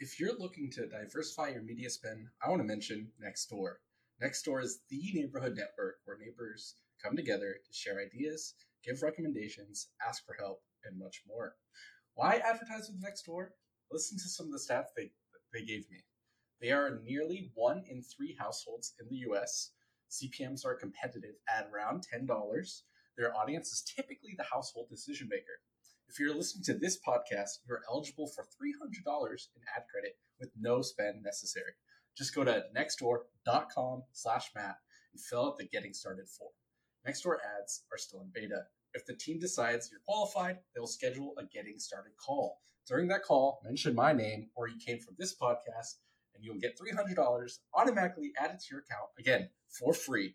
if you're looking to diversify your media spend, I want to mention Nextdoor. Nextdoor is the neighborhood network where neighbors come together to share ideas, give recommendations, ask for help, and much more. Why advertise with Nextdoor? Listen to some of the stats they, they gave me. They are nearly one in three households in the US. CPMs are competitive at around $10. Their audience is typically the household decision maker. If you're listening to this podcast, you're eligible for $300 in ad credit with no spend necessary. Just go to nextdoor.com slash Matt and fill out the getting started form. Nextdoor ads are still in beta. If the team decides you're qualified, they'll schedule a getting started call. During that call, mention my name or you came from this podcast, and you'll get $300 automatically added to your account, again, for free.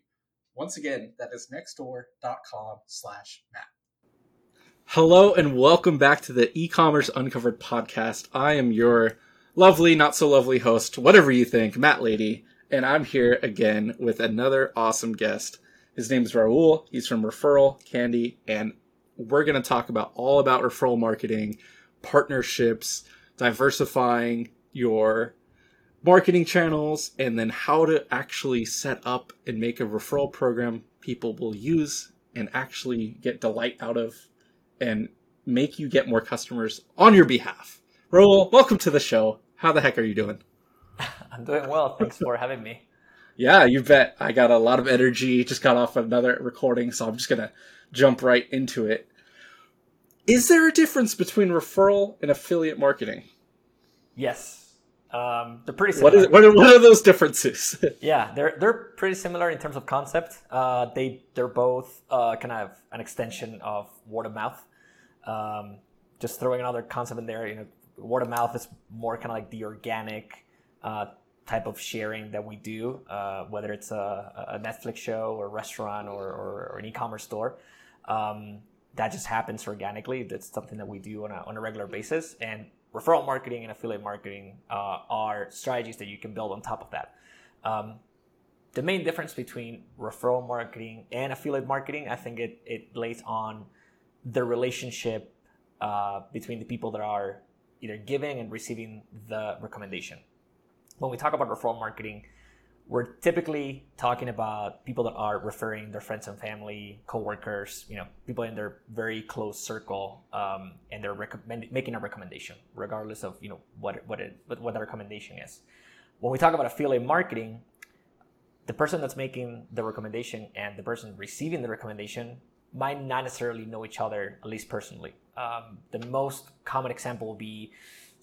Once again, that is nextdoor.com slash Matt. Hello and welcome back to the e-commerce uncovered podcast. I am your lovely, not so lovely host, whatever you think, Matt Lady, and I'm here again with another awesome guest. His name is Raul. He's from Referral Candy, and we're going to talk about all about referral marketing, partnerships, diversifying your marketing channels, and then how to actually set up and make a referral program people will use and actually get delight out of and make you get more customers on your behalf. Raul, welcome to the show. How the heck are you doing? I'm doing well. Thanks for having me. Yeah, you bet. I got a lot of energy. Just got off another recording, so I'm just going to jump right into it. Is there a difference between referral and affiliate marketing? Yes. Um, they're pretty similar. What, is, what, are, what are those differences? yeah, they're they're pretty similar in terms of concept. Uh, they they're both uh, kind of an extension of word of mouth. Um, just throwing another concept in there, you know, word of mouth is more kind of like the organic uh, type of sharing that we do, uh, whether it's a, a, Netflix show or restaurant or, or, or an e-commerce store. Um, that just happens organically. That's something that we do on a, on a regular basis. And referral marketing and affiliate marketing uh, are strategies that you can build on top of that. Um, the main difference between referral marketing and affiliate marketing, I think it, it lays on the relationship uh, between the people that are either giving and receiving the recommendation. When we talk about referral marketing, we're typically talking about people that are referring their friends and family, coworkers, you know, people in their very close circle, um, and they're recommend- making a recommendation, regardless of you know what what it what, the recommendation is. When we talk about affiliate marketing, the person that's making the recommendation and the person receiving the recommendation might not necessarily know each other, at least personally. Um, the most common example will be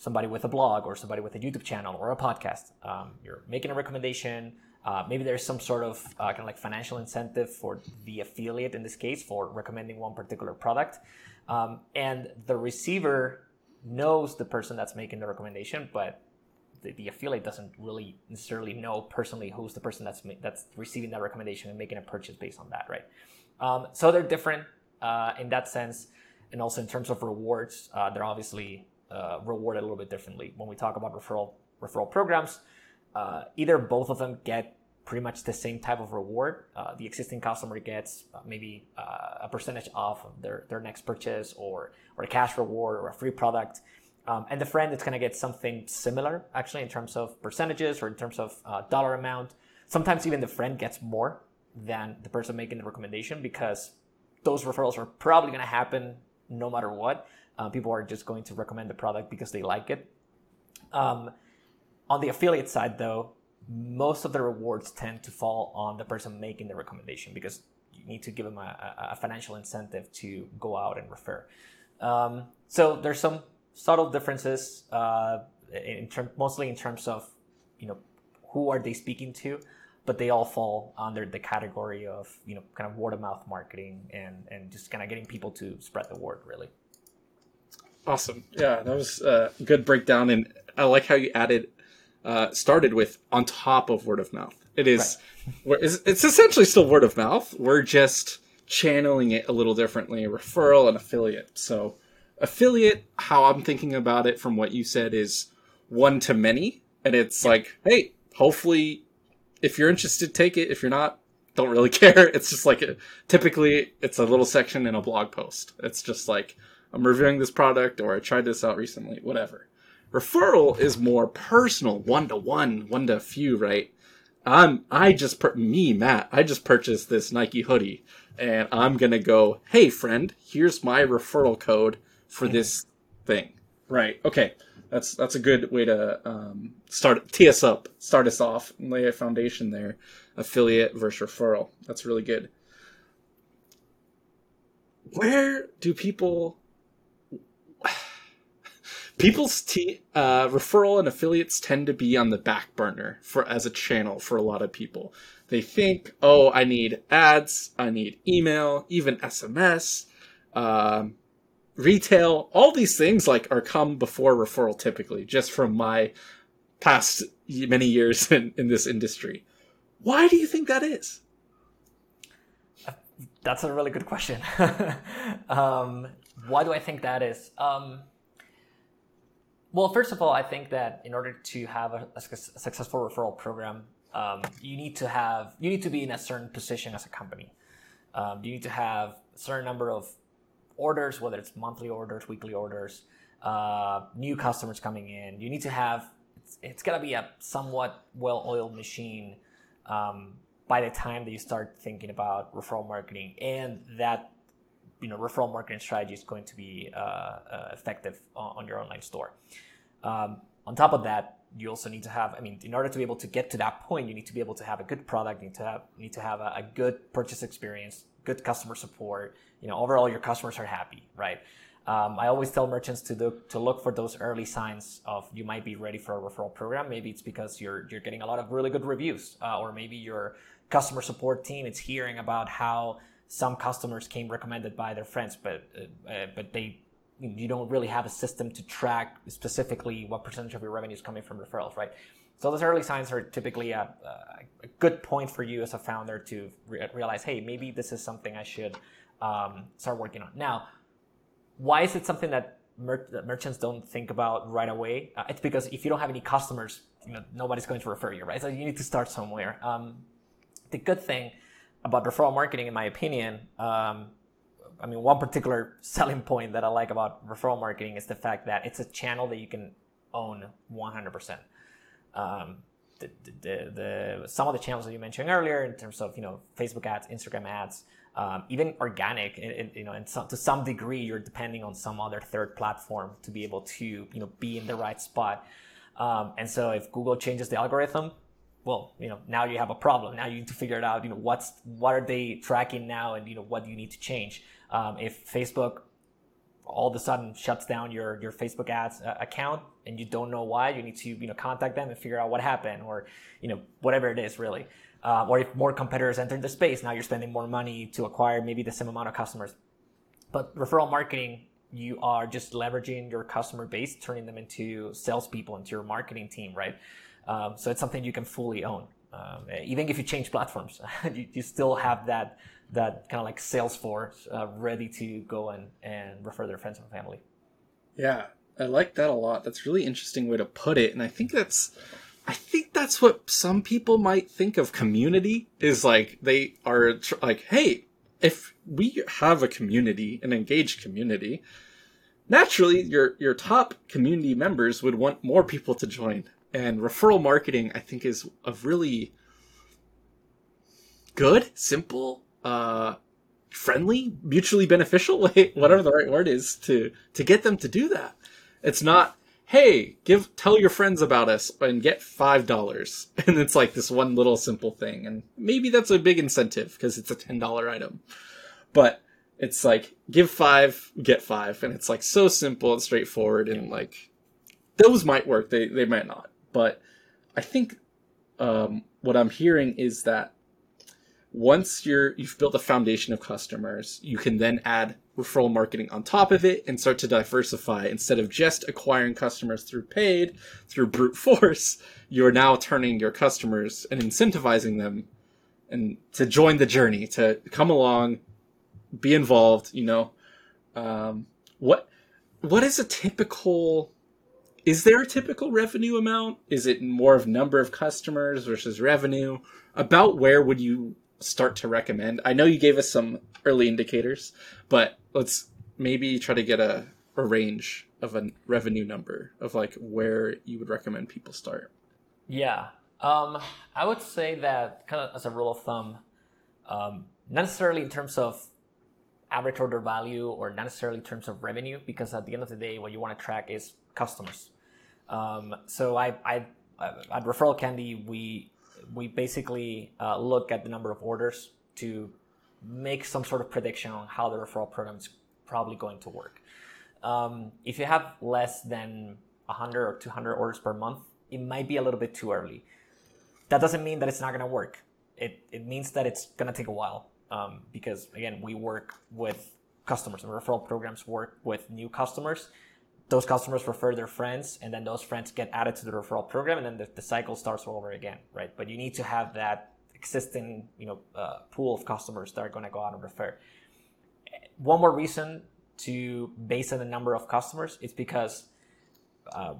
somebody with a blog or somebody with a YouTube channel or a podcast. Um, you're making a recommendation. Uh, maybe there's some sort of uh, kind of like financial incentive for the affiliate in this case for recommending one particular product. Um, and the receiver knows the person that's making the recommendation, but the, the, affiliate doesn't really necessarily know personally who's the person that's that's receiving that recommendation and making a purchase based on that, right? Um, so they're different uh, in that sense, and also in terms of rewards, uh, they're obviously uh, rewarded a little bit differently. When we talk about referral referral programs, uh, either both of them get pretty much the same type of reward. Uh, the existing customer gets uh, maybe a percentage off of their, their next purchase, or or a cash reward, or a free product. Um, and the friend is going to get something similar, actually, in terms of percentages or in terms of dollar amount. Sometimes even the friend gets more than the person making the recommendation because those referrals are probably going to happen no matter what. Uh, people are just going to recommend the product because they like it. Um, on the affiliate side, though, most of the rewards tend to fall on the person making the recommendation because you need to give them a, a financial incentive to go out and refer. Um, so there's some subtle differences, uh, in term, mostly in terms of you know who are they speaking to but they all fall under the category of you know kind of word of mouth marketing and and just kind of getting people to spread the word really awesome yeah that was a good breakdown and i like how you added uh, started with on top of word of mouth it is right. it's, it's essentially still word of mouth we're just channeling it a little differently referral and affiliate so affiliate how i'm thinking about it from what you said is one to many and it's yeah. like hey hopefully if you're interested, take it. If you're not, don't really care. It's just like a, typically it's a little section in a blog post. It's just like I'm reviewing this product or I tried this out recently, whatever. Referral is more personal, one to one, one to few, right? I'm I just per- me Matt, I just purchased this Nike hoodie, and I'm gonna go. Hey friend, here's my referral code for this thing. Right. Okay. That's that's a good way to um, start tee us up, start us off, and lay a foundation there. Affiliate versus referral. That's really good. Where do people people's t- uh, referral and affiliates tend to be on the back burner for as a channel for a lot of people. They think, oh, I need ads, I need email, even SMS, um, retail. All these things like are come before referral typically, just from my past many years in, in this industry. Why do you think that is? That's a really good question. um, why do I think that is? Um, well, first of all, I think that in order to have a, a successful referral program, um, you need to have you need to be in a certain position as a company. Um, you need to have a certain number of orders, whether it's monthly orders, weekly orders, uh, new customers coming in. You need to have it's, it's got to be a somewhat well-oiled machine um, by the time that you start thinking about referral marketing, and that you know referral marketing strategy is going to be uh, uh, effective on, on, your online store. Um, on top of that, you also need to have. I mean, in order to be able to get to that point, you need to be able to have a good product. You need to have need to have a, a good purchase experience, good customer support. You know, overall, your customers are happy, right? Um, I always tell merchants to look to look for those early signs of you might be ready for a referral program. Maybe it's because you're you're getting a lot of really good reviews, uh, or maybe your customer support team is hearing about how some customers came recommended by their friends, but uh, uh, but they you don't really have a system to track specifically what percentage of your revenue is coming from referrals, right? So those early signs are typically a, a good point for you as a founder to re- realize, hey, maybe this is something I should um, start working on. Now, why is it something that, mer- that merchants don't think about right away? Uh, it's because if you don't have any customers, you know, nobody's going to refer you, right? So you need to start somewhere. Um, the good thing about referral marketing, in my opinion, um, I mean, one particular selling point that I like about referral marketing is the fact that it's a channel that you can own 100%. Um, the, the, the, some of the channels that you mentioned earlier in terms of you know Facebook ads, Instagram ads, um, even organic, you know, and some, to some degree, you're depending on some other third platform to be able to you know be in the right spot. Um, and so if Google changes the algorithm, well, you know, now you have a problem. Now you need to figure it out. You know, what's what are they tracking now, and you know, what do you need to change? Um, if Facebook all of a sudden shuts down your your Facebook ads uh, account and you don't know why, you need to you know contact them and figure out what happened, or you know whatever it is really. Uh, or if more competitors enter the space, now you're spending more money to acquire maybe the same amount of customers. But referral marketing, you are just leveraging your customer base, turning them into salespeople, into your marketing team, right? Um, so it's something you can fully own. Um, even if you change platforms, you, you, still have that that kind of like sales force uh, ready to go and, and refer their friends and family. Yeah, I like that a lot. That's really interesting way to put it, and I think that's I think that's what some people might think of community is like they are tr- like, hey, if we have a community, an engaged community, naturally your your top community members would want more people to join and referral marketing i think is a really good simple uh friendly mutually beneficial way whatever the right word is to to get them to do that. It's not hey give tell your friends about us and get five dollars. And it's like this one little simple thing. And maybe that's a big incentive because it's a ten dollar item. But it's like give five get five. And it's like so simple and straightforward and like those might work. They they might not but I think um, what I'm hearing is that once you're you've built a foundation of customers, you can then add referral marketing on top of it and start to diversify. Instead of just acquiring customers through paid, through brute force, you're now turning your customers and incentivizing them and to join the journey, to come along, be involved. You know, um, what what is a typical is there a typical revenue amount? Is it more of number of customers versus revenue? About where would you start to recommend? I know you gave us some early indicators, but let's maybe try to get a, a range of a revenue number of like where you would recommend people start? Yeah, um, I would say that kind of as a rule of thumb, um, not necessarily in terms of average order value or not necessarily in terms of revenue, because at the end of the day, what you want to track is customers. Um, so I, I, at Referral Candy, we we basically uh, look at the number of orders to make some sort of prediction on how the referral program is probably going to work. Um, if you have less than 100 or 200 orders per month, it might be a little bit too early. That doesn't mean that it's not going to work. It, it means that it's going to take a while um, because, again, we work with customers and referral programs work with new customers. Those customers refer their friends, and then those friends get added to the referral program, and then the, the cycle starts all over again, right? But you need to have that existing, you know, uh, pool of customers that are going to go out and refer. One more reason to base on the number of customers is because um,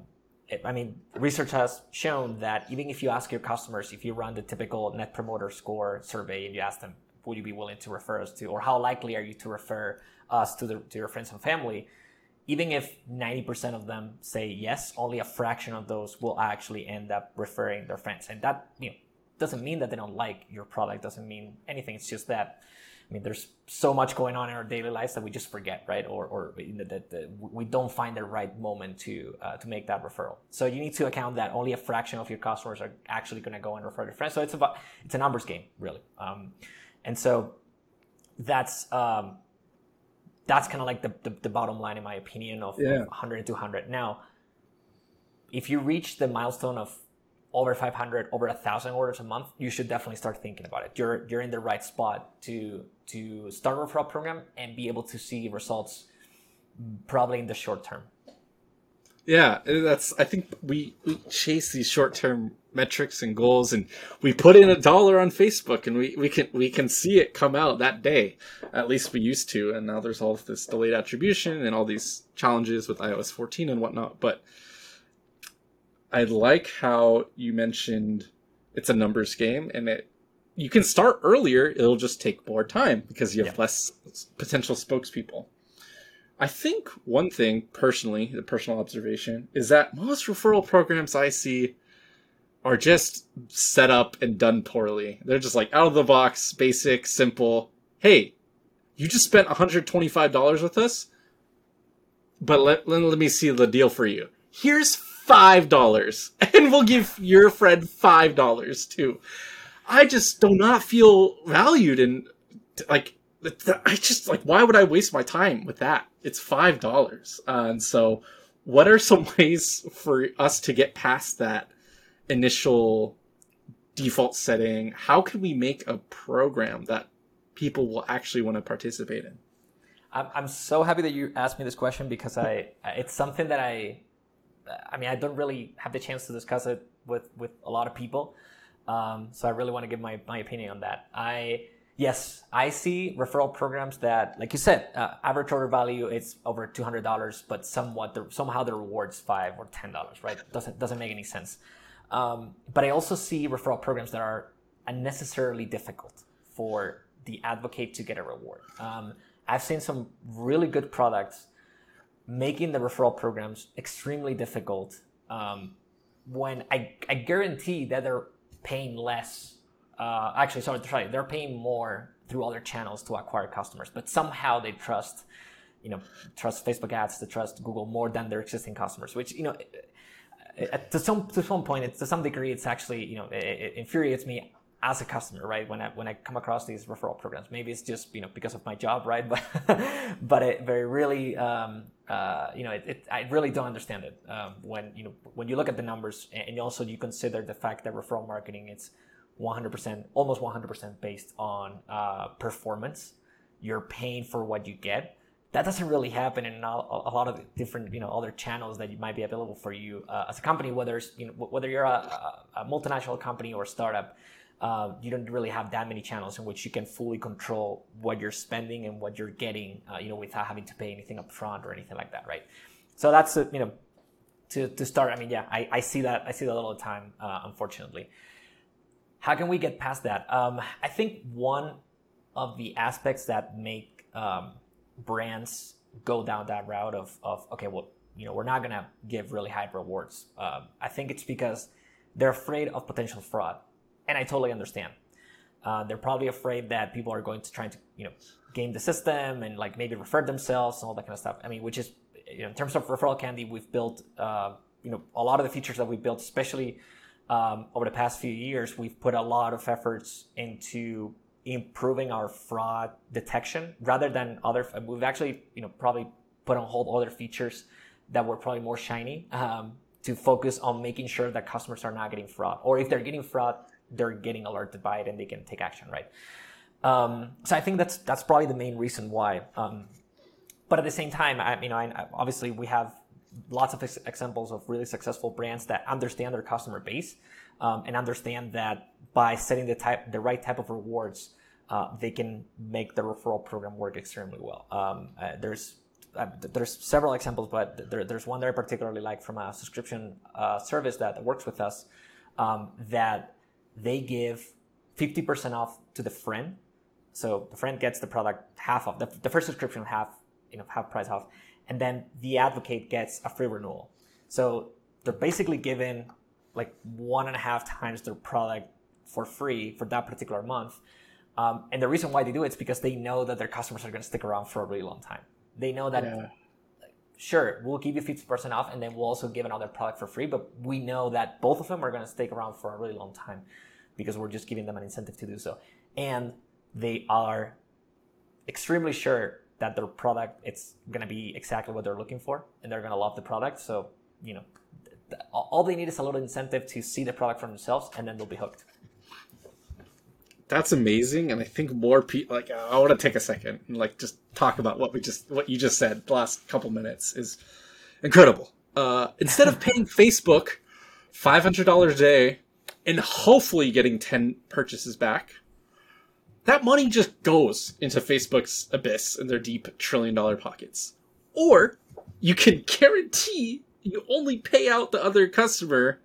I mean, research has shown that even if you ask your customers, if you run the typical net promoter score survey and you ask them, would you be willing to refer us to, or how likely are you to refer us to, the, to your friends and family? Even if 90% of them say yes, only a fraction of those will actually end up referring their friends. And that, you know, doesn't mean that they don't like your product, doesn't mean anything. It's just that I mean, there's so much going on in our daily lives that we just forget, right? Or, or that we don't find the right moment to uh, to make that referral. So you need to account that only a fraction of your customers are actually going to go and refer their friends. So it's about it's a numbers game, really. Um, and so that's um, that's kind of like the, the, the bottom line, in my opinion, of, yeah. of 100 and 200. Now, if you reach the milestone of over 500 over a thousand orders a month you should definitely start thinking about it you're you're in the right spot to to start a referral program and be able to see results probably in the short term yeah that's i think we, we chase these short-term metrics and goals and we put in a dollar on facebook and we, we can we can see it come out that day at least we used to and now there's all this delayed attribution and all these challenges with ios 14 and whatnot but I like how you mentioned it's a numbers game and it you can start earlier, it'll just take more time because you have yeah. less potential spokespeople. I think one thing personally, the personal observation, is that most referral programs I see are just set up and done poorly. They're just like out of the box, basic, simple. Hey, you just spent $125 with us, but let, let, let me see the deal for you. Here's five dollars, and we'll give your friend five dollars too. I just do not feel valued, and like I just like why would I waste my time with that? It's five dollars, uh, and so what are some ways for us to get past that initial default setting? How can we make a program that people will actually want to participate in? I'm, I'm so happy that you asked me this question because I it's something that I I mean, I don't really have the chance to discuss it with with a lot of people, um, so I really want to give my my opinion on that. I yes, I see referral programs that, like you said, uh, average order value is over two hundred dollars, but somewhat the, somehow the rewards five or ten dollars, right? Doesn't doesn't make any sense. Um, but I also see referral programs that are unnecessarily difficult for the advocate to get a reward. Um, I've seen some really good products making the referral programs extremely difficult um, when I, I guarantee that they're paying less. Uh, actually, sorry, sorry, they're paying more through other channels to acquire customers, but somehow they trust, you know, trust Facebook ads, to trust Google more than their existing customers, which you know, to some to some point, it's, to some degree, it's actually you know, it, it infuriates me as a customer, right? When I when I come across these referral programs, maybe it's just you know because of my job, right? But but it very really um, uh, you know it, it, I really don't understand it um, when you know when you look at the numbers and also you consider the fact that referral marketing it's 100% almost 100% based on uh, performance. You're paying for what you get. That doesn't really happen in a, lot of different, you know, other channels that might be available for you uh, as a company. Whether you know, whether you're a, a multinational company or a startup, uh, you don't really have that many channels in which you can fully control what you're spending and what you're getting, uh, you know, without having to pay anything up front or anything like that, right? So that's, you know, to, to start, I mean, yeah, I, I see that, I see that all the time, uh, unfortunately. How can we get past that? Um, I think one of the aspects that make um, brands go down that route of, of okay, well, you know we're not gonna give really high rewards. Um, I think it's because they're afraid of potential fraud, and I totally understand. Uh, they're probably afraid that people are going to try to you know game the system and like maybe refer themselves and all that kind of stuff. I mean, which is you know, in terms of referral candy, we've built uh, you know a lot of the features that we built, especially um, over the past few years, we've put a lot of efforts into improving our fraud detection rather than other. We've actually you know probably put on hold other features that were probably more shiny um, to focus on making sure that customers are not getting fraud, or if they're getting fraud, they're getting alerted by it and they can take action, right? Um, so I think that's that's probably the main reason why. Um, but at the same time, I, you know, I, obviously we have lots of ex- examples of really successful brands that understand their customer base um, and understand that by setting the type the right type of rewards, uh, they can make the referral program work extremely well. Um, uh, there's uh, there's several examples, but there, there's one that I particularly like from a subscription uh, service that, works with us um, that they give 50% off to the friend. So the friend gets the product half off, the, the first subscription half, you know, half price off, and then the advocate gets a free renewal. So they're basically given like one and a half times their product for free for that particular month. Um, and the reason why they do it is because they know that their customers are going to stick around for a really long time. They know that, yeah. sure, we'll give you 50% off and then we'll also give another product for free, but we know that both of them are going to stick around for a really long time because we're just giving them an incentive to do so. And they are extremely sure that their product it's going to be exactly what they're looking for and they're going to love the product. So, you know, all they need is a little incentive to see the product for themselves and then they'll be hooked that's amazing and i think more people like i want to take a second and like just talk about what we just what you just said the last couple minutes is incredible. Uh instead of paying facebook $500 a day and hopefully getting 10 purchases back that money just goes into facebook's abyss in their deep trillion dollar pockets. Or you can guarantee you only pay out the other customer.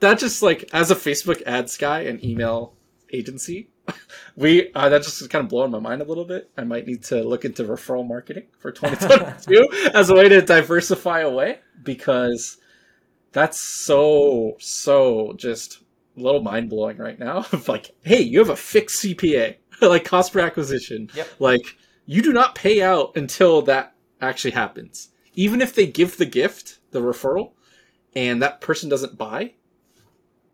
That just like as a facebook ads guy and email agency. We uh, that just kind of blowing my mind a little bit. I might need to look into referral marketing for 2022 as a way to diversify away because that's so so just a little mind blowing right now. Like hey you have a fixed cpa like cost per acquisition. Yep. like you do not pay out until that actually happens. Even if they give the gift, the referral, and that person doesn't buy,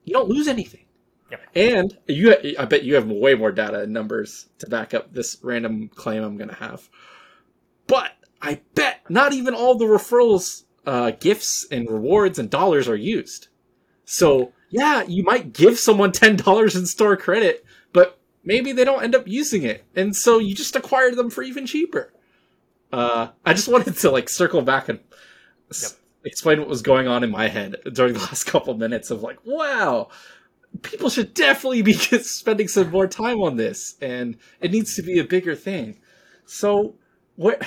you don't lose anything. Yep. And you, I bet you have way more data and numbers to back up this random claim I'm going to have. But I bet not even all the referrals, uh, gifts and rewards and dollars are used. So yeah, you might give someone $10 in store credit, but maybe they don't end up using it. And so you just acquire them for even cheaper. Uh, I just wanted to like circle back and yep. explain what was going on in my head during the last couple minutes of like, wow, people should definitely be spending some more time on this, and it needs to be a bigger thing. So, where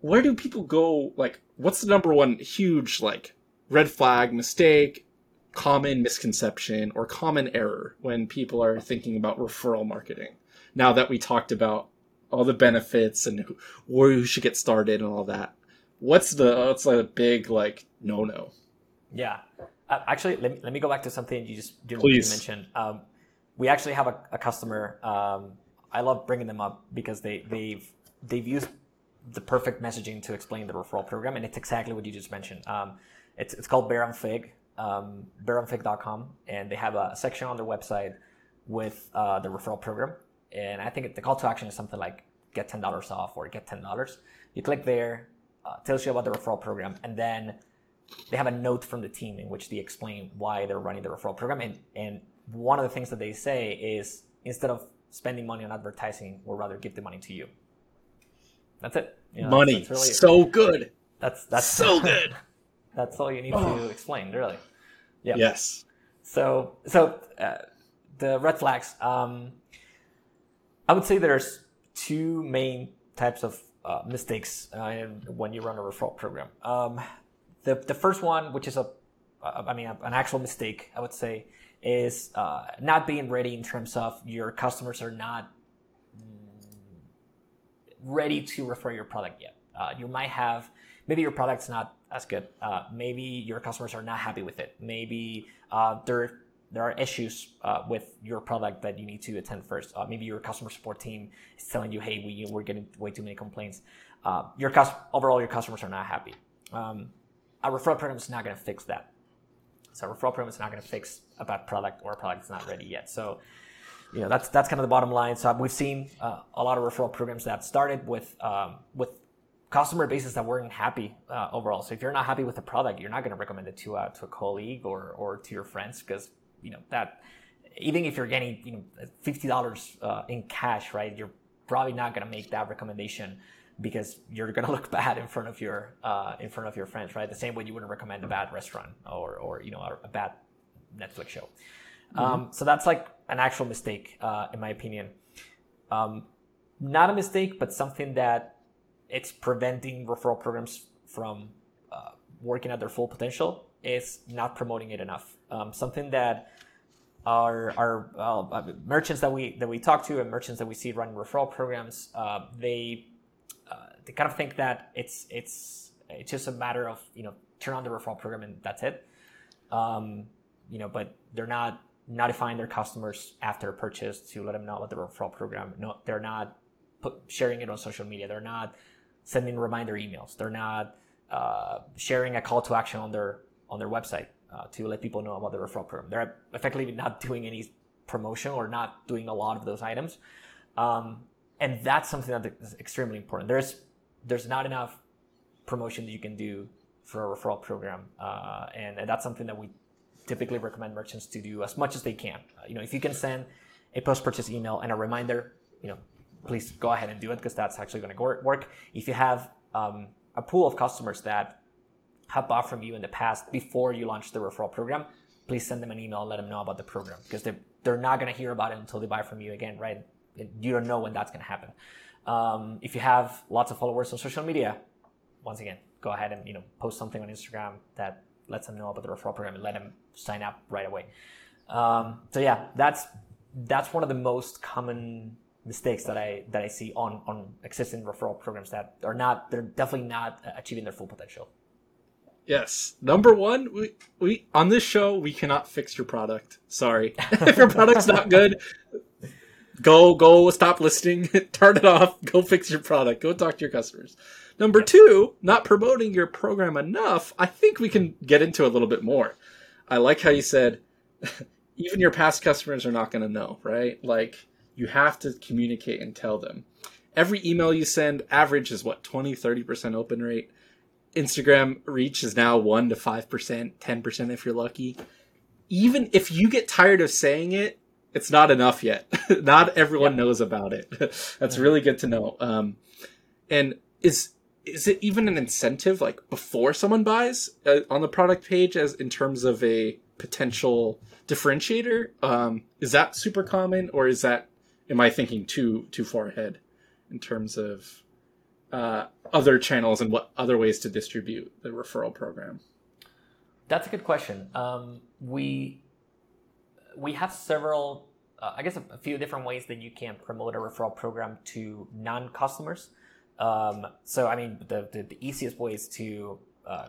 where do people go? Like, what's the number one huge like red flag, mistake, common misconception, or common error when people are thinking about referral marketing? Now that we talked about all the benefits and where you should get started and all that. What's the what's a big like no no? Yeah, uh, actually, let me, let me go back to something you just didn't mention. Um, we actually have a, a customer. Um, I love bringing them up because they they've they've used the perfect messaging to explain the referral program, and it's exactly what you just mentioned. Um, it's it's called Bear on Fig, um, bearonfig.com, and they have a section on their website with uh, the referral program and I think the call to action is something like get ten dollars off or get ten dollars. You click there, uh, tells you about the referral program, and then they have a note from the team in which they explain why they're running the referral program. And and one of the things that they say is instead of spending money on advertising, we'll rather give the money to you. That's it. You know, money, that's, really, so good. That's that's so good. that's all you need oh. to explain, really. Yeah. Yes. So so uh, the red flags. Um, I would say there's two main types of uh, mistakes uh, when you run a referral program. Um, the, the first one, which is a, I mean, an actual mistake, I would say, is uh, not being ready in terms of your customers are not ready to refer your product yet. Uh, you might have maybe your product's not as good. Uh, maybe your customers are not happy with it. Maybe uh, there there are issues uh, with your product that you need to attend first. Uh, maybe your customer support team is telling you, "Hey, we we're getting way too many complaints." Your cus- overall, your customers are not happy. Um, a referral program is not going to fix that. So a referral program is not going to fix a bad product or a product that's not ready yet. So you know that's that's kind of the bottom line. So we've seen uh, a lot of referral programs that started with um, with customer bases that weren't happy uh, overall. So if you're not happy with the product, you're not going to recommend it to uh, to a colleague or or to your friends because you know that even if you're getting you know fifty dollars uh, in cash, right, you're probably not going to make that recommendation because you're going to look bad in front of your uh, in front of your friends, right? The same way you wouldn't recommend a bad restaurant or or you know a, a bad Netflix show. Mm-hmm. Um, so that's like an actual mistake, uh, in my opinion. Um, not a mistake, but something that it's preventing referral programs from uh, working at their full potential is not promoting it enough. Um, something that our our uh, merchants that we that we talk to and merchants that we see running referral programs, uh, they they kind of think that it's it's it's just a matter of you know turn on the referral program and that's it. Um, you know, but they're not notifying their customers after a purchase to let them know about the referral program. No, they're not put, sharing it on social media. They're not sending reminder emails. They're not uh, sharing a call to action on their on their website uh, to let people know about the referral program. They're effectively not doing any promotion or not doing a lot of those items, um, and that's something that is extremely important. There's there's not enough promotion that you can do for a referral program, uh, and, and that's something that we typically recommend merchants to do as much as they can. Uh, you know, if you can send a post-purchase email and a reminder, you know, please go ahead and do it because that's actually going to work. If you have um, a pool of customers that have bought from you in the past before you launch the referral program, please send them an email and let them know about the program because they're, they're not going to hear about it until they buy from you again, right? You don't know when that's going to happen. Um, if you have lots of followers on social media, once again, go ahead and you know post something on Instagram that lets them know about the referral program and let them sign up right away. Um, so yeah, that's that's one of the most common mistakes that I that I see on on existing referral programs that are not they're definitely not achieving their full potential. Yes. Number one, we, we on this show we cannot fix your product. Sorry. if your product's not good, go go stop listening, turn it off, go fix your product, go talk to your customers. Number two, not promoting your program enough. I think we can get into a little bit more. I like how you said even your past customers are not going to know, right? Like you have to communicate and tell them. Every email you send average is what 20 30% open rate. Instagram reach is now 1 to 5%, 10% if you're lucky. Even if you get tired of saying it, it's not enough yet. not everyone knows about it. That's really good to know. Um, and is is it even an incentive like before someone buys uh, on the product page as in terms of a potential differentiator um, is that super common or is that am i thinking too too far ahead in terms of uh, other channels and what other ways to distribute the referral program that's a good question um, we we have several uh, i guess a, a few different ways that you can promote a referral program to non-customers um, so, I mean, the, the, the, easiest way is to uh,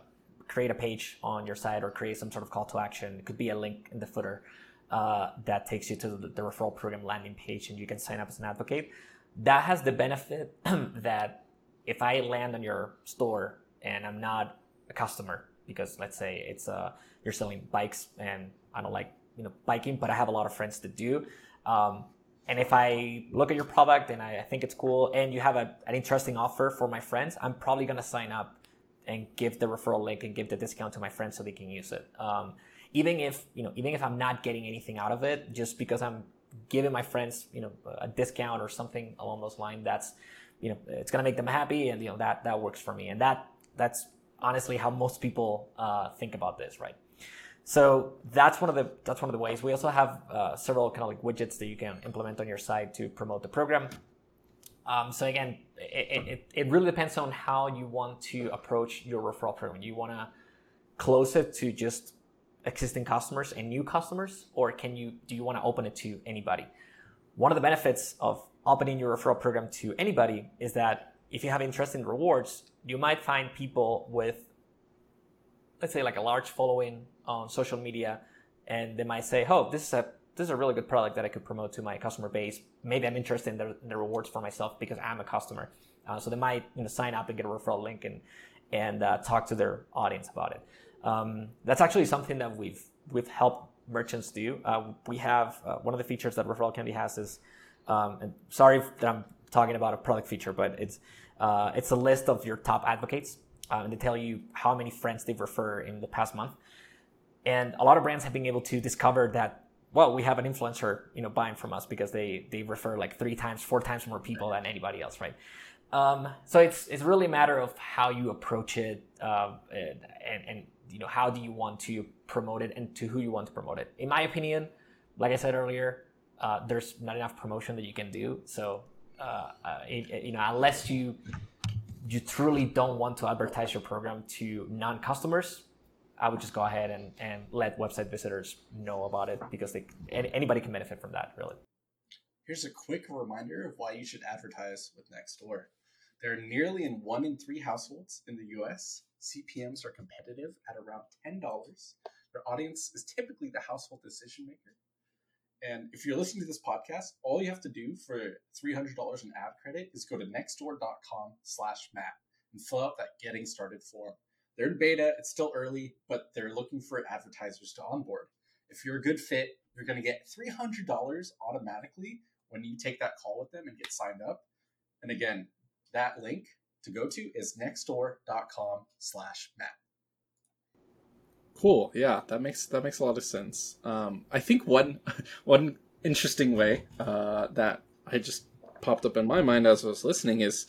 create a page on your site or create some sort of call to action. It could be a link in the footer uh, that takes you to the, the, referral program landing page and you can sign up as an advocate. That has the benefit that if I land on your store and I'm not a customer, because let's say it's uh, you're selling bikes and I don't like you know biking, but I have a lot of friends that do. Um, and if I look at your product and I, think it's cool and you have a, an interesting offer for my friends, I'm probably going to sign up and give the referral link and give the discount to my friends so they can use it. Um, even if, you know, even if I'm not getting anything out of it, just because I'm giving my friends, you know, a discount or something along those lines, that's, you know, it's going to make them happy. And, you know, that, that works for me. And that, that's honestly how most people uh, think about this, right? So that's one of the that's one of the ways. We also have uh, several kind of like widgets that you can implement on your site to promote the program. Um, so again, it, it, it really depends on how you want to approach your referral program. You want to close it to just existing customers and new customers, or can you do you want to open it to anybody? One of the benefits of opening your referral program to anybody is that if you have interest in rewards, you might find people with, let's say, like a large following on social media, and they might say, "Oh, this is a this is a really good product that I could promote to my customer base. Maybe I'm interested in the, the rewards for myself because I'm a customer." Uh, so they might you know sign up and get a referral link and and uh, talk to their audience about it. Um, that's actually something that we've we've helped merchants do. Uh, we have uh, one of the features that Referral Candy has is, um, and sorry that I'm talking about a product feature, but it's uh, it's a list of your top advocates, uh, and they tell you how many friends they've referred in the past month. And a lot of brands have been able to discover that well, we have an influencer, you know, buying from us because they they refer like three times, four times more people than anybody else, right? Um, so it's it's really a matter of how you approach it, uh, and, and you know how do you want to promote it and to who you want to promote it. In my opinion, like I said earlier, uh, there's not enough promotion that you can do. So uh, uh it, you know unless you you truly don't want to advertise your program to non-customers, I would just go ahead and, and let website visitors know about it because they anybody can benefit from that really. Here's a quick reminder of why you should advertise with Nextdoor. They're nearly in one in three households in the US. CPMs are competitive at around $10. Their audience is typically the household decision maker. And if you're listening to this podcast, all you have to do for $300 in ad credit is go to nextdoor.com slash Matt and fill out that getting started form. They're in beta, it's still early, but they're looking for advertisers to onboard. If you're a good fit, you're going to get $300 automatically when you take that call with them and get signed up. And again, that link to go to is nextdoor.com slash Matt. Cool. Yeah, that makes that makes a lot of sense. Um, I think one one interesting way uh, that I just popped up in my mind as I was listening is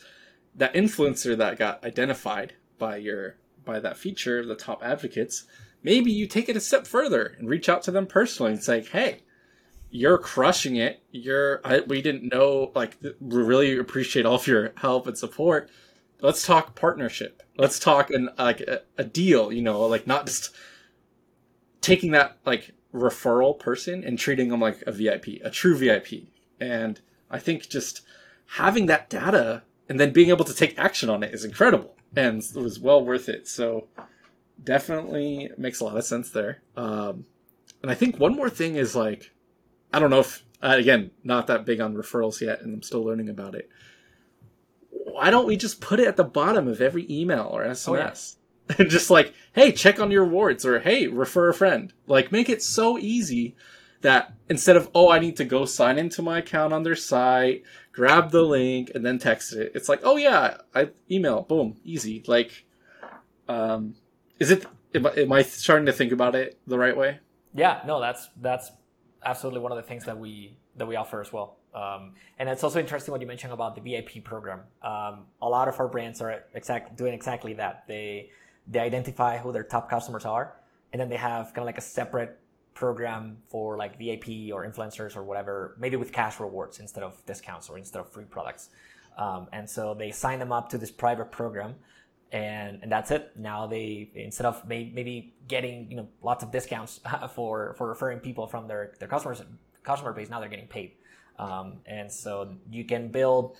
that influencer that got identified by your by that feature, the top advocates. Maybe you take it a step further and reach out to them personally and say, "Hey, you're crushing it. You're I, we didn't know like we really appreciate all of your help and support. Let's talk partnership. Let's talk and like a, a, deal. You know, like not just taking that like referral person and treating them like a VIP, a true VIP. And I think just having that data and then being able to take action on it is incredible and it was well worth it. So definitely makes a lot of sense there. Um, and I think one more thing is like I don't know if uh, again not that big on referrals yet, and I'm still learning about it. Why don't we just put it at the bottom of every email or SMS? Oh, yeah. just like, hey, check on your rewards, or hey, refer a friend. Like, make it so easy that instead of oh, I need to go sign into my account on their site, grab the link, and then text it, it's like, oh yeah, I email, boom, easy. Like, um, is it? Am I, am I starting to think about it the right way? Yeah, no, that's that's absolutely one of the things that we that we offer as well. Um, and it's also interesting what you mentioned about the VIP program. Um, a lot of our brands are exact, doing exactly that. They they identify who their top customers are, and then they have kind of like a separate program for like VIP or influencers or whatever, maybe with cash rewards instead of discounts or instead of free products. Um, and so they sign them up to this private program and, and that's it. Now they instead of may, maybe getting you know lots of discounts for for referring people from their their customers customer base, now they're getting paid, um, and so you can build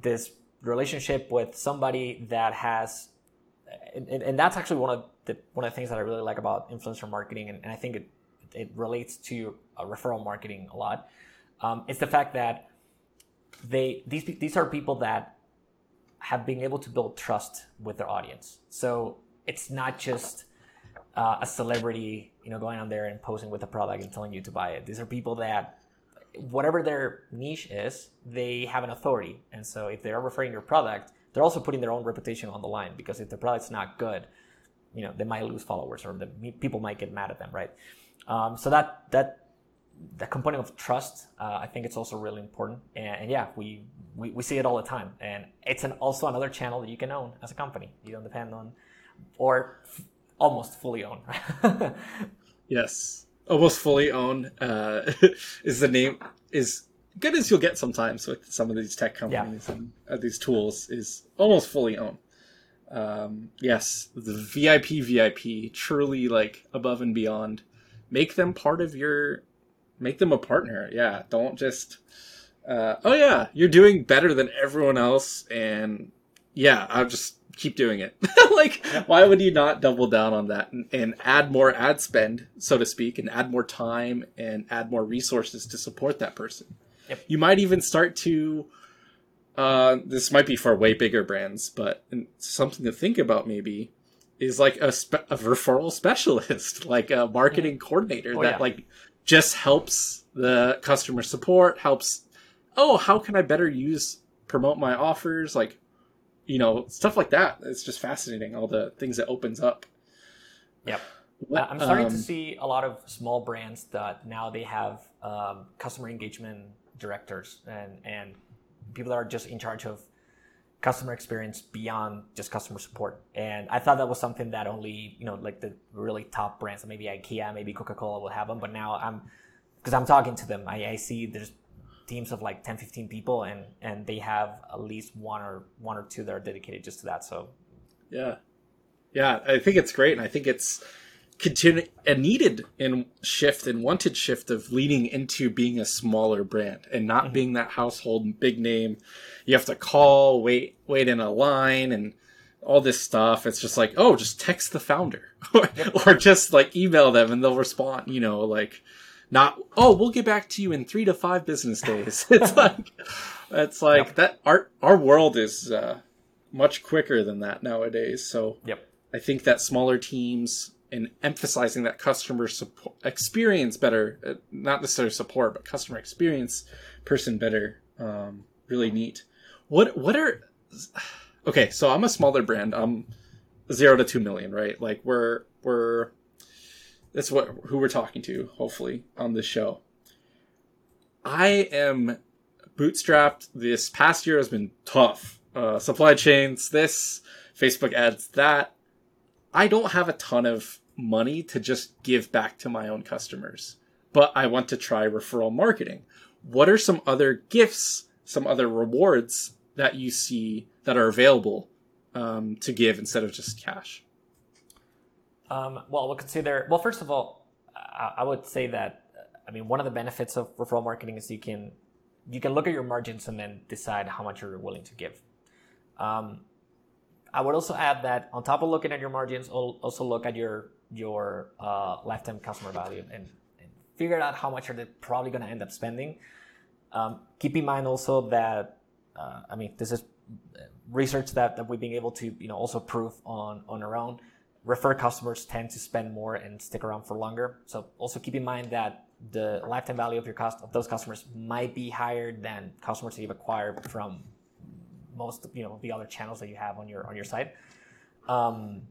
this relationship with somebody that has, and, and that's actually one of the one of the things that I really like about influencer marketing, and, and I think it it relates to referral marketing a lot. Um, it's the fact that they these these are people that have been able to build trust with their audience. So it's not just uh, a celebrity, you know, going on there and posing with a product and telling you to buy it. These are people that, whatever their niche is, they have an authority. And so if they're referring your product, they're also putting their own reputation on the line because if the product's not good, you know, they might lose followers or the people might get mad at them, right? Um, so that that the component of trust, uh, I think it's also really important. And, and, yeah, we, we, we see it all the time. And it's an, also another channel that you can own as a company. You don't depend on, or f- almost fully own. yes, almost fully own uh, is the name is good as you'll get sometimes with some of these tech companies yeah. and uh, these tools is almost fully owned. Um, yes, the VIP VIP truly like above and beyond. Make them part of your make them a partner. Yeah, don't just uh, oh yeah, you're doing better than everyone else, and yeah, I'll just keep doing it. like, why would you not double down on that and, and add more ad spend, so to speak, and add more time and add more resources to support that person? Yep. You might even start to. Uh, this might be for way bigger brands, but something to think about maybe is like a, spe- a referral specialist, like a marketing coordinator Oh, that yeah. like just helps the customer support, helps. Oh, how can I better use promote my offers? Like, you know, stuff like that. It's just fascinating. All the things that opens up. Yep. What- Uh, I'm starting um, to see a lot of small brands that now they have um, customer engagement directors and and people that are just in charge of customer experience beyond just customer support. And I thought that was something that only you know like the really top brands, maybe IKEA, maybe Coca Cola will have them. But now I'm because I'm talking to them, I, I see there's teams of like 10, 15 people, and and they have at least one or one or two that are dedicated just to that. So Yeah, yeah. I think it's great, and I think it's continue a needed and shift and wanted shift of leading into being a smaller brand and not being that household big name. You have to call, wait, wait in a line, and all this stuff. It's just like, oh, just text the founder, or, or just like email them and they'll respond. You know, like not, oh, we'll get back to you in three to five business days. it's like, it's like Yep. that. Our our world is uh, much quicker than that nowadays. So yep. I think that smaller teams and emphasizing that customer support experience better, uh, not necessarily support, but customer experience person better, um, really neat. What what are okay? So I'm a smaller brand. I'm zero to two million, right? Like we're we're that's what who we're talking to. Hopefully on this show. I am bootstrapped. This past year has been tough. Uh, supply chains, this Facebook ads, that. I don't have a ton of money to just give back to my own customers, but I want to try referral marketing. What are some other gifts, some other rewards that you see that are available um, to give instead of just cash? Um, well, we'll consider. Well, first of all, I, I would say that I mean one of the benefits of referral marketing is you can you can look at your margins and then decide how much you're willing to give. Um, I would also add that on top of looking at your margins, also look at your your uh, lifetime customer value and, and figure out how much are they probably going to end up spending. Um, keep in mind also that uh, I mean this is research that, that we've been able to you know also prove on on our own refer customers tend to spend more and stick around for longer so also keep in mind that the lifetime value of your cost of those customers might be higher than customers that you've acquired from most you know the other channels that you have on your on your site. Um,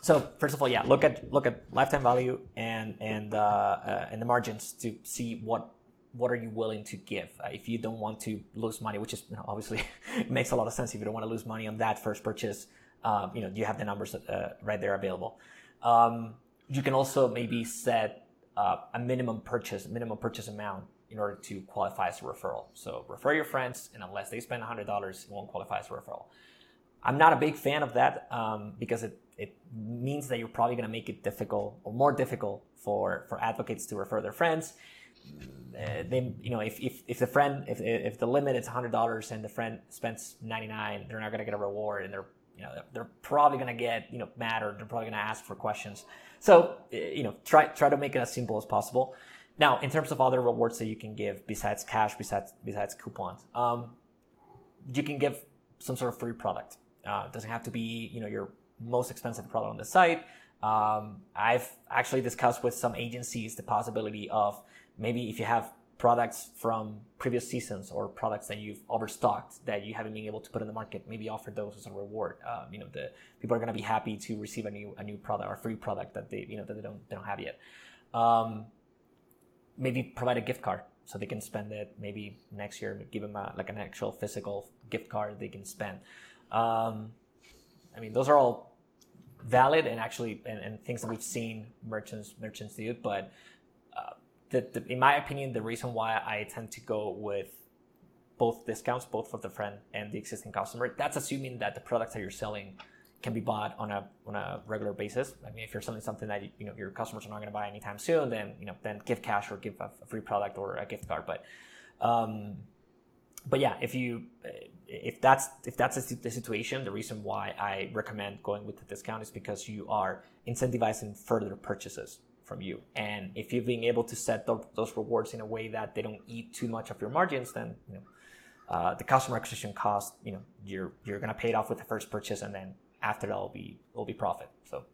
so first of all yeah look at look at lifetime value and and uh, uh, and the margins to see what what are you willing to give. Uh, if you don't want to lose money which is you know, obviously makes a lot of sense if you don't want to lose money on that first purchase um, you know you have the numbers uh, right there available. Um, you can also maybe set uh, a minimum purchase minimum purchase amount in order to qualify as a referral so refer your friends and unless they spend $100 it won't qualify as a referral I'm not a big fan of that um, because it, it means that you're probably going to make it difficult or more difficult for, for advocates to refer their friends. Uh, they, you know, if, if, if the friend, if, if the limit is hundred dollars and the friend spends ninety nine, they're not going to get a reward, and they're, you know, they're probably going to get, you know, mad or they're probably going to ask for questions. So, uh, you know, try try to make it as simple as possible. Now, in terms of other rewards that you can give besides cash, besides besides coupons, um, you can give some sort of free product. Uh, it doesn't have to be, you know, your most expensive product on the site. Um, I've actually discussed with some agencies the possibility of maybe if you have products from previous seasons or products that you've overstocked that you haven't been able to put in the market, maybe offer those as a reward. Um, you know, the people are going to be happy to receive a new a new product or free product that they you know that they don't they don't have yet. Um, maybe provide a gift card so they can spend it. Maybe next year give them a, like an actual physical gift card they can spend. Um, i mean those are all valid and actually and, and things that we've seen merchants merchants do but uh, the, the, in my opinion the reason why i tend to go with both discounts both for the friend and the existing customer that's assuming that the products that you're selling can be bought on a on a regular basis. I mean, if you're selling something that you know your customers are not going to buy anytime soon, then you know then give cash or give a, free product or a gift card. But um, but yeah, if you if that's if that's the situation, the reason why I recommend going with the discount is because you are incentivizing further purchases from you. And if you've been able to set those rewards in a way that they don't eat too much of your margins, then you know uh, the customer acquisition cost, you know, you're you're gonna pay it off with the first purchase, and then after that will be will be profit. So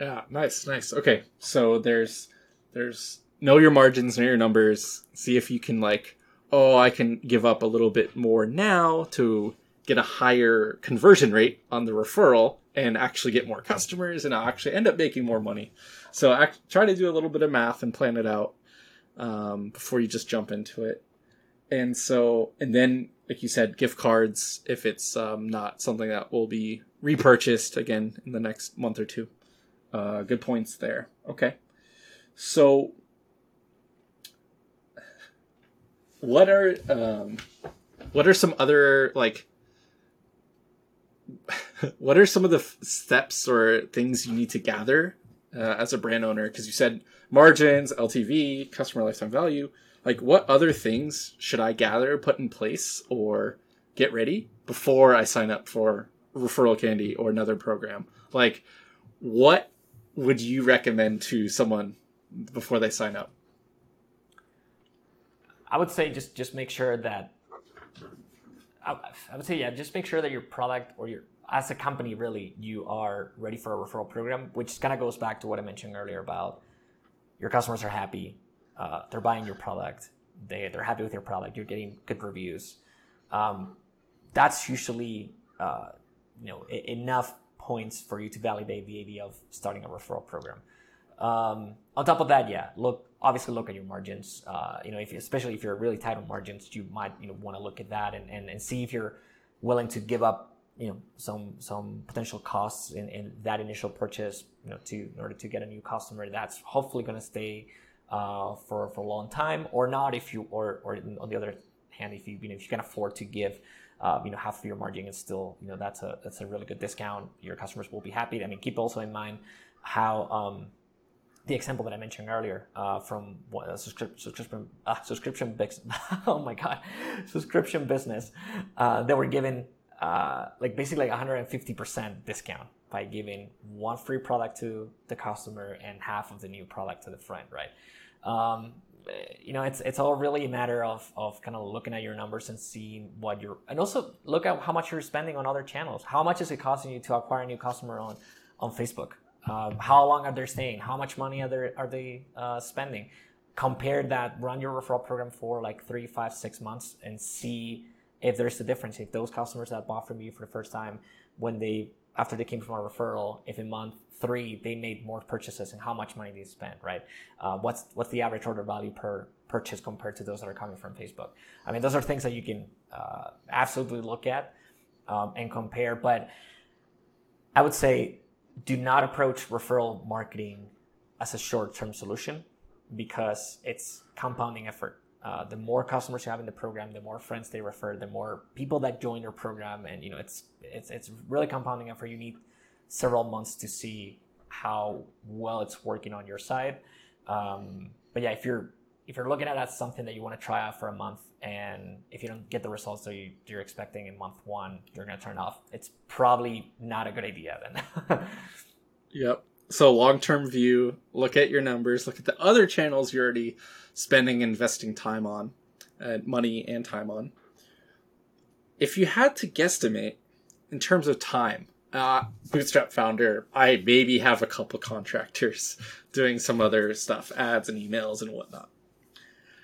yeah, nice, nice. Okay, so there's there's know your margins, know your numbers, see if you can like, oh, I can give up a little bit more now to get a higher conversion rate on the referral and actually get more customers and I'll actually end up making more money. So I try to do a little bit of math and plan it out um, before you just jump into it. And so, and then, like you said, gift cards if it's um, not something that will be repurchased again in the next month or two. Uh, good points there. Okay. So, what are um, what are some other like what are some of the f- steps or things you need to gather uh, as a brand owner? Because you said margins, LTV, customer lifetime value. Like, what other things should I gather, put in place, or get ready before I sign up for ReferralCandy or another program? Like, what would you recommend to someone before they sign up? I would say just just make sure that I, I would say yeah, just make sure that your product or your as a company really you are ready for a referral program, which kind of goes back to what I mentioned earlier about your customers are happy, uh, they're buying your product, they they're happy with your product, you're getting good reviews. Um, that's usually uh, you know enough points for you to validate the idea of starting a referral program. Um, on top of that, yeah, look obviously look at your margins. Uh, you know, if especially if you're really tight on margins, you might you know want to look at that and, and, and see if you're willing to give up you know some some potential costs in, in that initial purchase you know to in order to get a new customer that's hopefully going to stay uh, for for a long time or not if you or or on the other hand if you you know if you can afford to give uh, you know half of your margin is still you know that's a that's a really good discount your customers will be happy i mean keep also in mind how um, the example that I mentioned earlier uh, from what, subscri- subscription uh, subscription business. oh my god, subscription business. Uh, they were given uh, like basically like 150 percent discount by giving one free product to the customer and half of the new product to the friend, right? Um, you know, it's it's all really a matter of of kind of looking at your numbers and seeing what you're, and also look at how much you're spending on other channels. How much is it costing you to acquire a new customer on on Facebook? Um, how long are they staying? How much money are they are they uh, spending? Compare that, run your referral program for like three, five, six months, and see if there's a difference. If those customers that bought from you for the first time, when they after they came from our referral, if in month three they made more purchases and how much money they spent, right? Uh, what's what's the average order value per purchase compared to those that are coming from Facebook? I mean, those are things that you can uh, absolutely look at um, and compare. But I would say do not approach referral marketing as a short-term solution because it's compounding effort. Uh, the more customers you have in the program, the more friends they refer, the more people that join your program, and you know it's it's it's really compounding effort. You need several months to see how well it's working on your side. Um, but yeah, if you're if you're looking at as something that you want to try out for a month, and if you don't get the results that you, you're expecting in month one, you're going to turn off. It's probably not a good idea then. yep. So long term view, look at your numbers, look at the other channels you're already spending, investing time on, uh, money and time on. If you had to guesstimate in terms of time, uh, bootstrap founder, I maybe have a couple contractors doing some other stuff, ads and emails and whatnot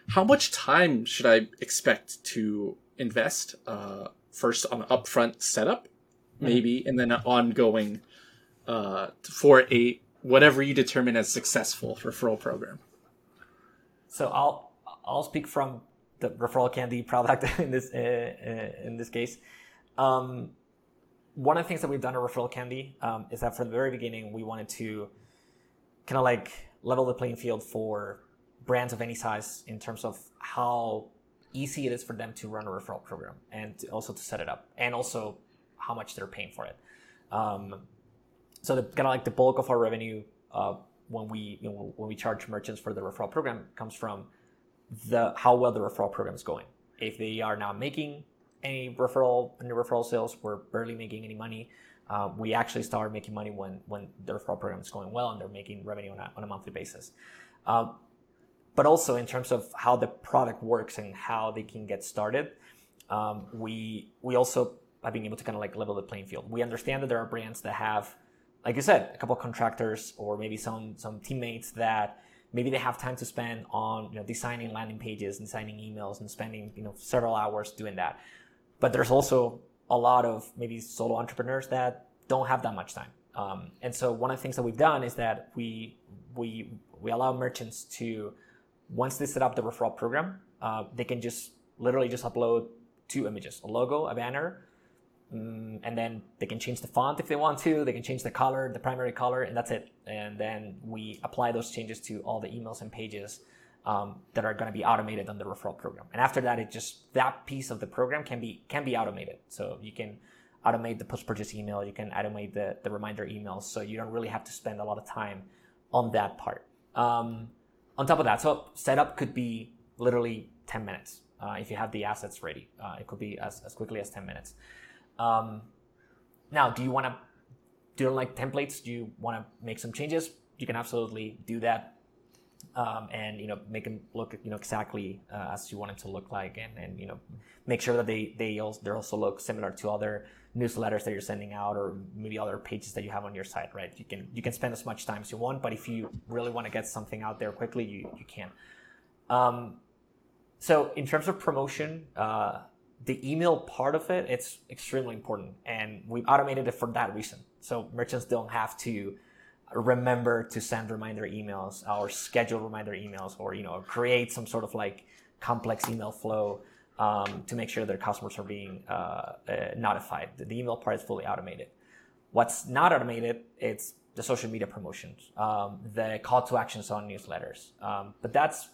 how much time should I expect to invest? Uh, first on upfront setup, hmm. maybe, mm-hmm. and then an ongoing uh, for a whatever you determine as successful referral program. So I'll I'll speak from the ReferralCandy product in this uh, uh, in this case. Um, one of the things that we've done at ReferralCandy um, is that from the very beginning we wanted to kind of like level the playing field for brands of any size in terms of how easy it is for them to run a referral program and to also to set it up and also how much they're paying for it. Um, so the kind of like the bulk of our revenue uh, when we you know, when we charge merchants for the referral program comes from the how well the referral program is going. if they are not making any referral any referral sales, we're barely making any money. Uh, we actually start making money when when the referral program is going well and they're making revenue on a, on a monthly basis. Um, but also in terms of how the product works and how they can get started, um, we we also have been able to kind of like level the playing field. We understand that there are brands that have, like you said, a couple of contractors or maybe some some teammates that maybe they have time to spend on you know designing landing pages, and designing emails, and spending you know several hours doing that. But there's also a lot of maybe solo entrepreneurs that don't have that much time. Um, and so one of the things that we've done is that we we we allow merchants to once they set up the referral program, uh, they can just literally just upload two images: a logo, a banner, um, and then they can change the font if they want to. They can change the color, the primary color, and that's it. And then we apply those changes to all the emails and pages um, that are going to be automated on the referral program. And after that, it just that piece of the program can be can be automated. So you can automate the post purchase email, you can automate the the reminder emails, so you don't really have to spend a lot of time on that part. Um, on top of that, so setup could be literally 10 minutes uh, if you have the assets ready. Uh, it could be as, as quickly as 10 minutes. Um, now, do you want to do like templates? Do you want to make some changes? You can absolutely do that um, and you know make them look you know exactly uh, as you want them to look like, and, and you know make sure that they they also they also look similar to other newsletters that you're sending out, or maybe other pages that you have on your site. Right? You can you can spend as much time as you want, but if you really want to get something out there quickly, you you can. Um, so in terms of promotion, uh, the email part of it, it's extremely important, and we've automated it for that reason. So merchants don't have to remember to send reminder emails or schedule reminder emails or you know create some sort of like complex email flow um, to make sure their customers are being uh, uh, notified. The, email part is fully automated. What's not automated, it's the social media promotions, um, the call to actions on newsletters. Um, but that's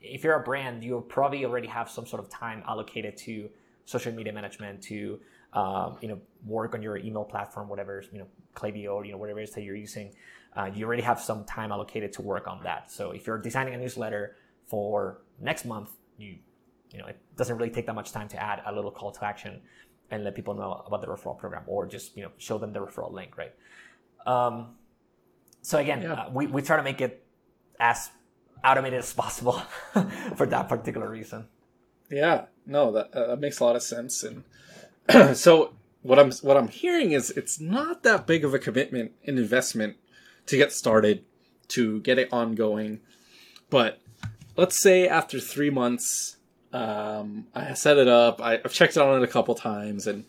if you're a brand, you probably already have some sort of time allocated to social media management, to um, you know work on your email platform, whatever you know Klaviyo, you know whatever it is that you're using. Uh, you already have some time allocated to work on that. So if you're designing a newsletter for next month, you you know it doesn't really take that much time to add a little call to action and let people know about the referral program, or just you know show them the referral link, right? Um, so again, yeah. uh, we we try to make it as automated as possible for that particular reason. Yeah, no, that uh, that makes a lot of sense, and so what I'm what I'm hearing is it's not that big of a commitment and investment to get started, to get it ongoing. But let's say after three months, um, I set it up. I, have checked on it a couple times, and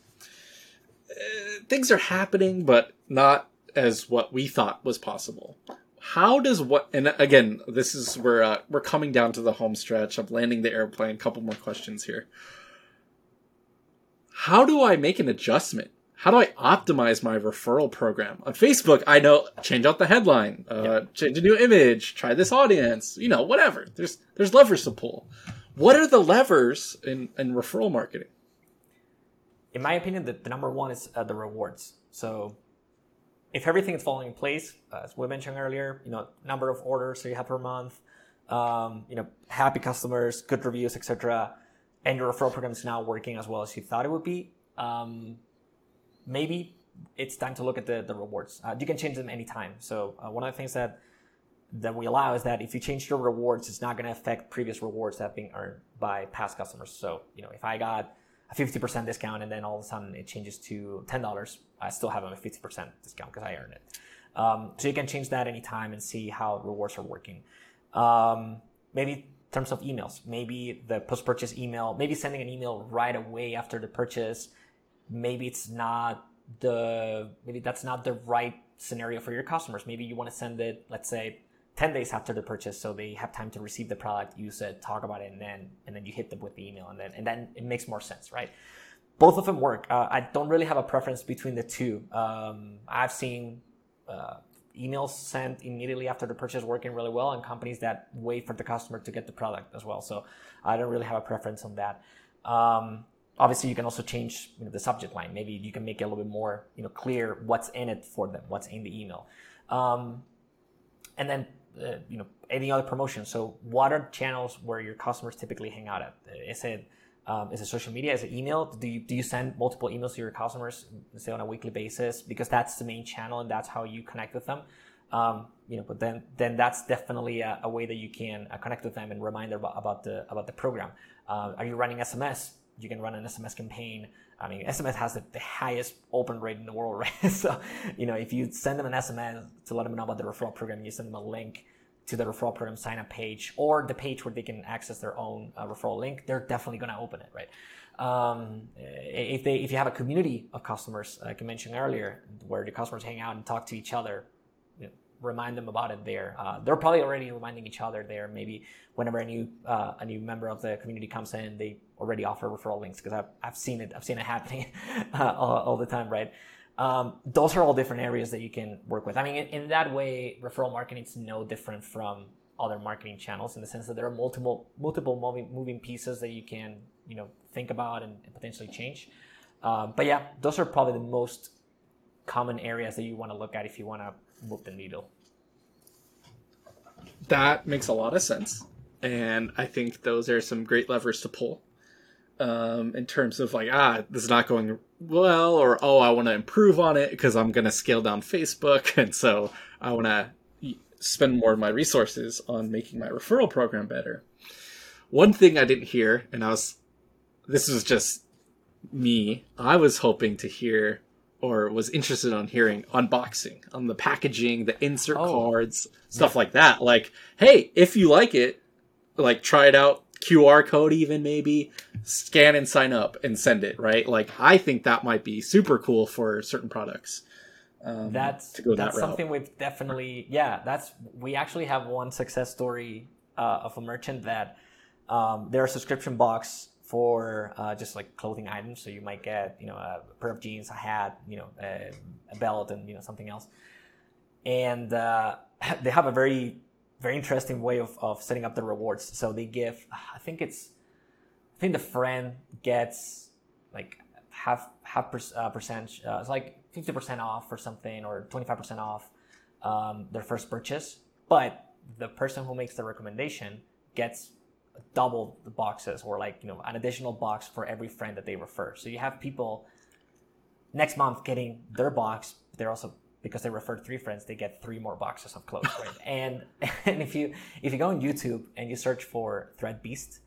uh, things are happening, but not as what we thought was possible. How does what? And again, this is where uh, we're coming down to the home stretch. of landing the airplane. A couple more questions here how do I make an adjustment? How do I optimize my referral program? On Facebook, I know change out the headline, uh, yeah. change a new image, try this audience, you know, whatever. There's there's levers to pull. What are the levers in, in referral marketing? In my opinion, the, the number one is uh, the rewards. So if everything is falling in place, uh, as we mentioned earlier, you know, number of orders that you have per month, um, you know, happy customers, good reviews, etc and your referral program is now working as well as you thought it would be, um, maybe it's time to look at the, the rewards. Uh, you can change them anytime. So uh, one of the things that that we allow is that if you change your rewards, it's not going to affect previous rewards that have been earned by past customers. So you know, if I got a 50% discount and then all of a sudden it changes to $10, I still have a 50% discount because I earned it. Um, so you can change that anytime and see how rewards are working. Um, maybe in terms of emails. Maybe the post purchase email, maybe sending an email right away after the purchase. Maybe it's not the, maybe that's not the right scenario for your customers. Maybe you want to send it, let's say, 10 days after the purchase so they have time to receive the product, use it, talk about it, and then, and then you hit them with the email and then, and then it makes more sense, right? Both of them work. Uh, I don't really have a preference between the two. Um, I've seen, uh, emails sent immediately after the purchase working really well and companies that wait for the customer to get the product as well. So I don't really have a preference on that. Um, obviously you can also change you know, the subject line. Maybe you can make it a little bit more, you know, clear what's in it for them, what's in the email. Um, and then uh, you know any other promotion. So what are channels where your customers typically hang out at? Is it um, is it social media? Is it email? Do you do you send multiple emails to your customers, say on a weekly basis, because that's the main channel and that's how you connect with them? Um, you know, but then then that's definitely a, a way that you can uh, connect with them and remind them about, about the about the program. Uh, are you running SMS? You can run an SMS campaign. I mean, SMS has the, the highest open rate in the world, right? so, you know, if you send them an SMS to let them know about the referral program, you send them a link to the referral program sign up page or the page where they can access their own uh, referral link, they're definitely going to open it, right? Um, if they if you have a community of customers, like I mentioned earlier, where the customers hang out and talk to each other, remind them about it there. Uh, they're probably already reminding each other there. Maybe whenever a new uh, a new member of the community comes in, they already offer referral links because I've, I've seen it. I've seen it happening uh, all, all, the time, right? Um, those are all different areas that you can work with. I mean, in, in that way, referral marketing is no different from other marketing channels in the sense that there are multiple multiple moving, moving pieces that you can you know think about and, and potentially change. Uh, but yeah, those are probably the most common areas that you want to look at if you want to move the needle. That makes a lot of sense, and I think those are some great levers to pull um, in terms of like ah this is not going well or oh i want to improve on it because i'm going to scale down facebook and so i want to spend more of my resources on making my referral program better one thing i didn't hear and i was this was just me i was hoping to hear or was interested on hearing unboxing on the packaging the insert oh. cards stuff like that. Like hey if you like it like try it out. QR code even maybe. Scan and sign up and send it right? Like I think that might be super cool for certain products um, that's that's that something we've definitely yeah that's we actually have one success story uh, of a merchant that um, their subscription box for uh, just like clothing items so you might get you know a pair of jeans a hat you know a, a belt and you know something else and uh, they have a very very interesting way of, of setting up the rewards. So they give, I think it's, I think the friend gets like half half per, uh, percent. Uh, it's like fifty percent off or something, or twenty five percent off um, their first purchase. But the person who makes the recommendation gets double the boxes, or like you know an additional box for every friend that they refer. So you have people next month getting their box. They're also because they referred three friends, they get three more boxes of clothes, right? and and if you if you go on YouTube and you search for Threadbeast,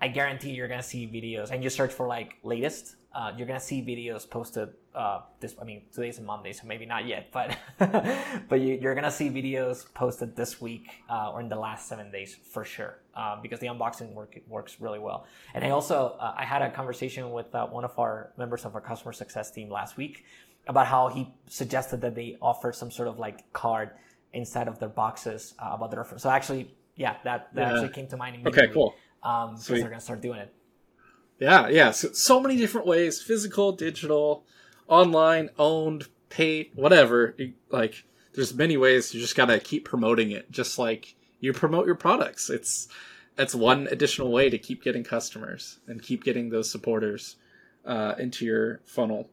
I guarantee you're gonna see videos, and you search for like latest, uh, you're gonna see videos posted. Uh, this, I mean, today's a Monday, so maybe not yet, but but you, are gonna see videos posted this week uh, or in the last seven days for sure, uh, because the unboxing work works really well. And I also uh, I had a conversation with uh, one of our members of our customer success team last week about how he suggested that they offer some sort of like card inside of their boxes uh, about the reference. So actually, yeah, that, that yeah. actually came to mind immediately. Okay, cool. Um, because they're gonna start doing it. Yeah, yeah. So, so many different ways: physical, digital, online, owned, paid, whatever. Like, there's many ways. You just gotta keep promoting it, just like you promote your products. It's that's one additional way to keep getting customers and keep getting those supporters uh, into your funnel.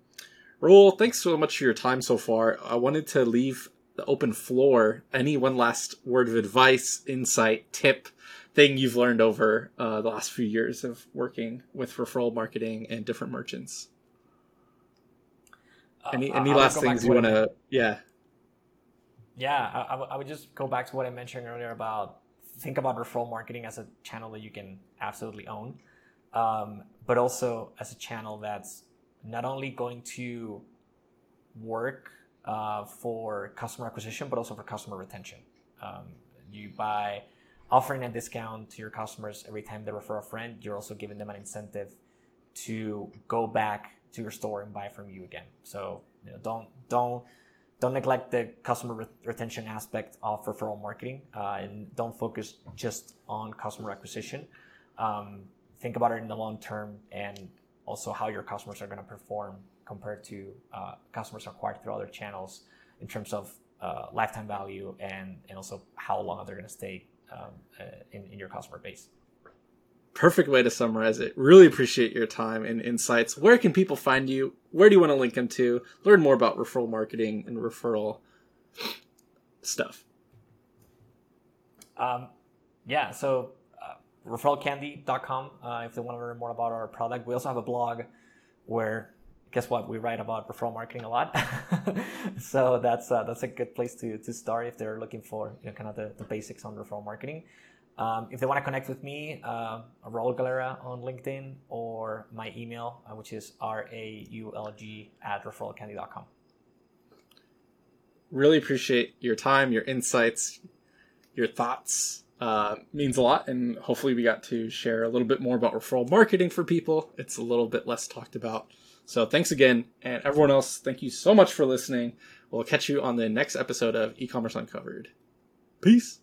Raúl, thanks so much for your time so far. I wanted to leave the open floor. Any one last word of advice, insight, tip, thing you've learned over uh, the last few years of working with referral marketing and different merchants? Any uh, any last things you want to? Yeah. Yeah, I, I would just go back to what I mentioned earlier about think about referral marketing as a channel that you can absolutely own, um, but also as a channel that's not only going to work uh, for customer acquisition, but also for customer retention. Um, you by offering a discount to your customers every time they refer a friend, you're also giving them an incentive to go back to your store and buy from you again. So you know, don't don't don't neglect the customer re- retention aspect of referral marketing, uh, and don't focus just on customer acquisition. Um, think about it in the long term and also how your customers are going to perform compared to uh, customers acquired through other channels in terms of uh, lifetime value and, and also how long they're going to stay um, uh, in, in your customer base. Perfect way to summarize it. Really appreciate your time and insights. Where can people find you? Where do you want to link them to? Learn more about referral marketing and referral stuff. Um, yeah, so uh, referralcandy.com uh, if they want to learn more about our product. We also have a blog where, guess what, we write about referral marketing a lot. so that's uh, that's a good place to, to start if they're looking for you know, kind of the, the basics on referral marketing. Um, if they want to connect with me, uh, Raúl Galera on LinkedIn or my email, uh, which is r-a-u-l-g at referralcandy.com. Really appreciate your time, your insights, your thoughts. Uh, means a lot, and hopefully we got to share a little bit more about referral marketing for people. It's a little bit less talked about. So thanks again, and everyone else, thank you so much for listening. We'll catch you on the next episode of E-commerce Uncovered. Peace.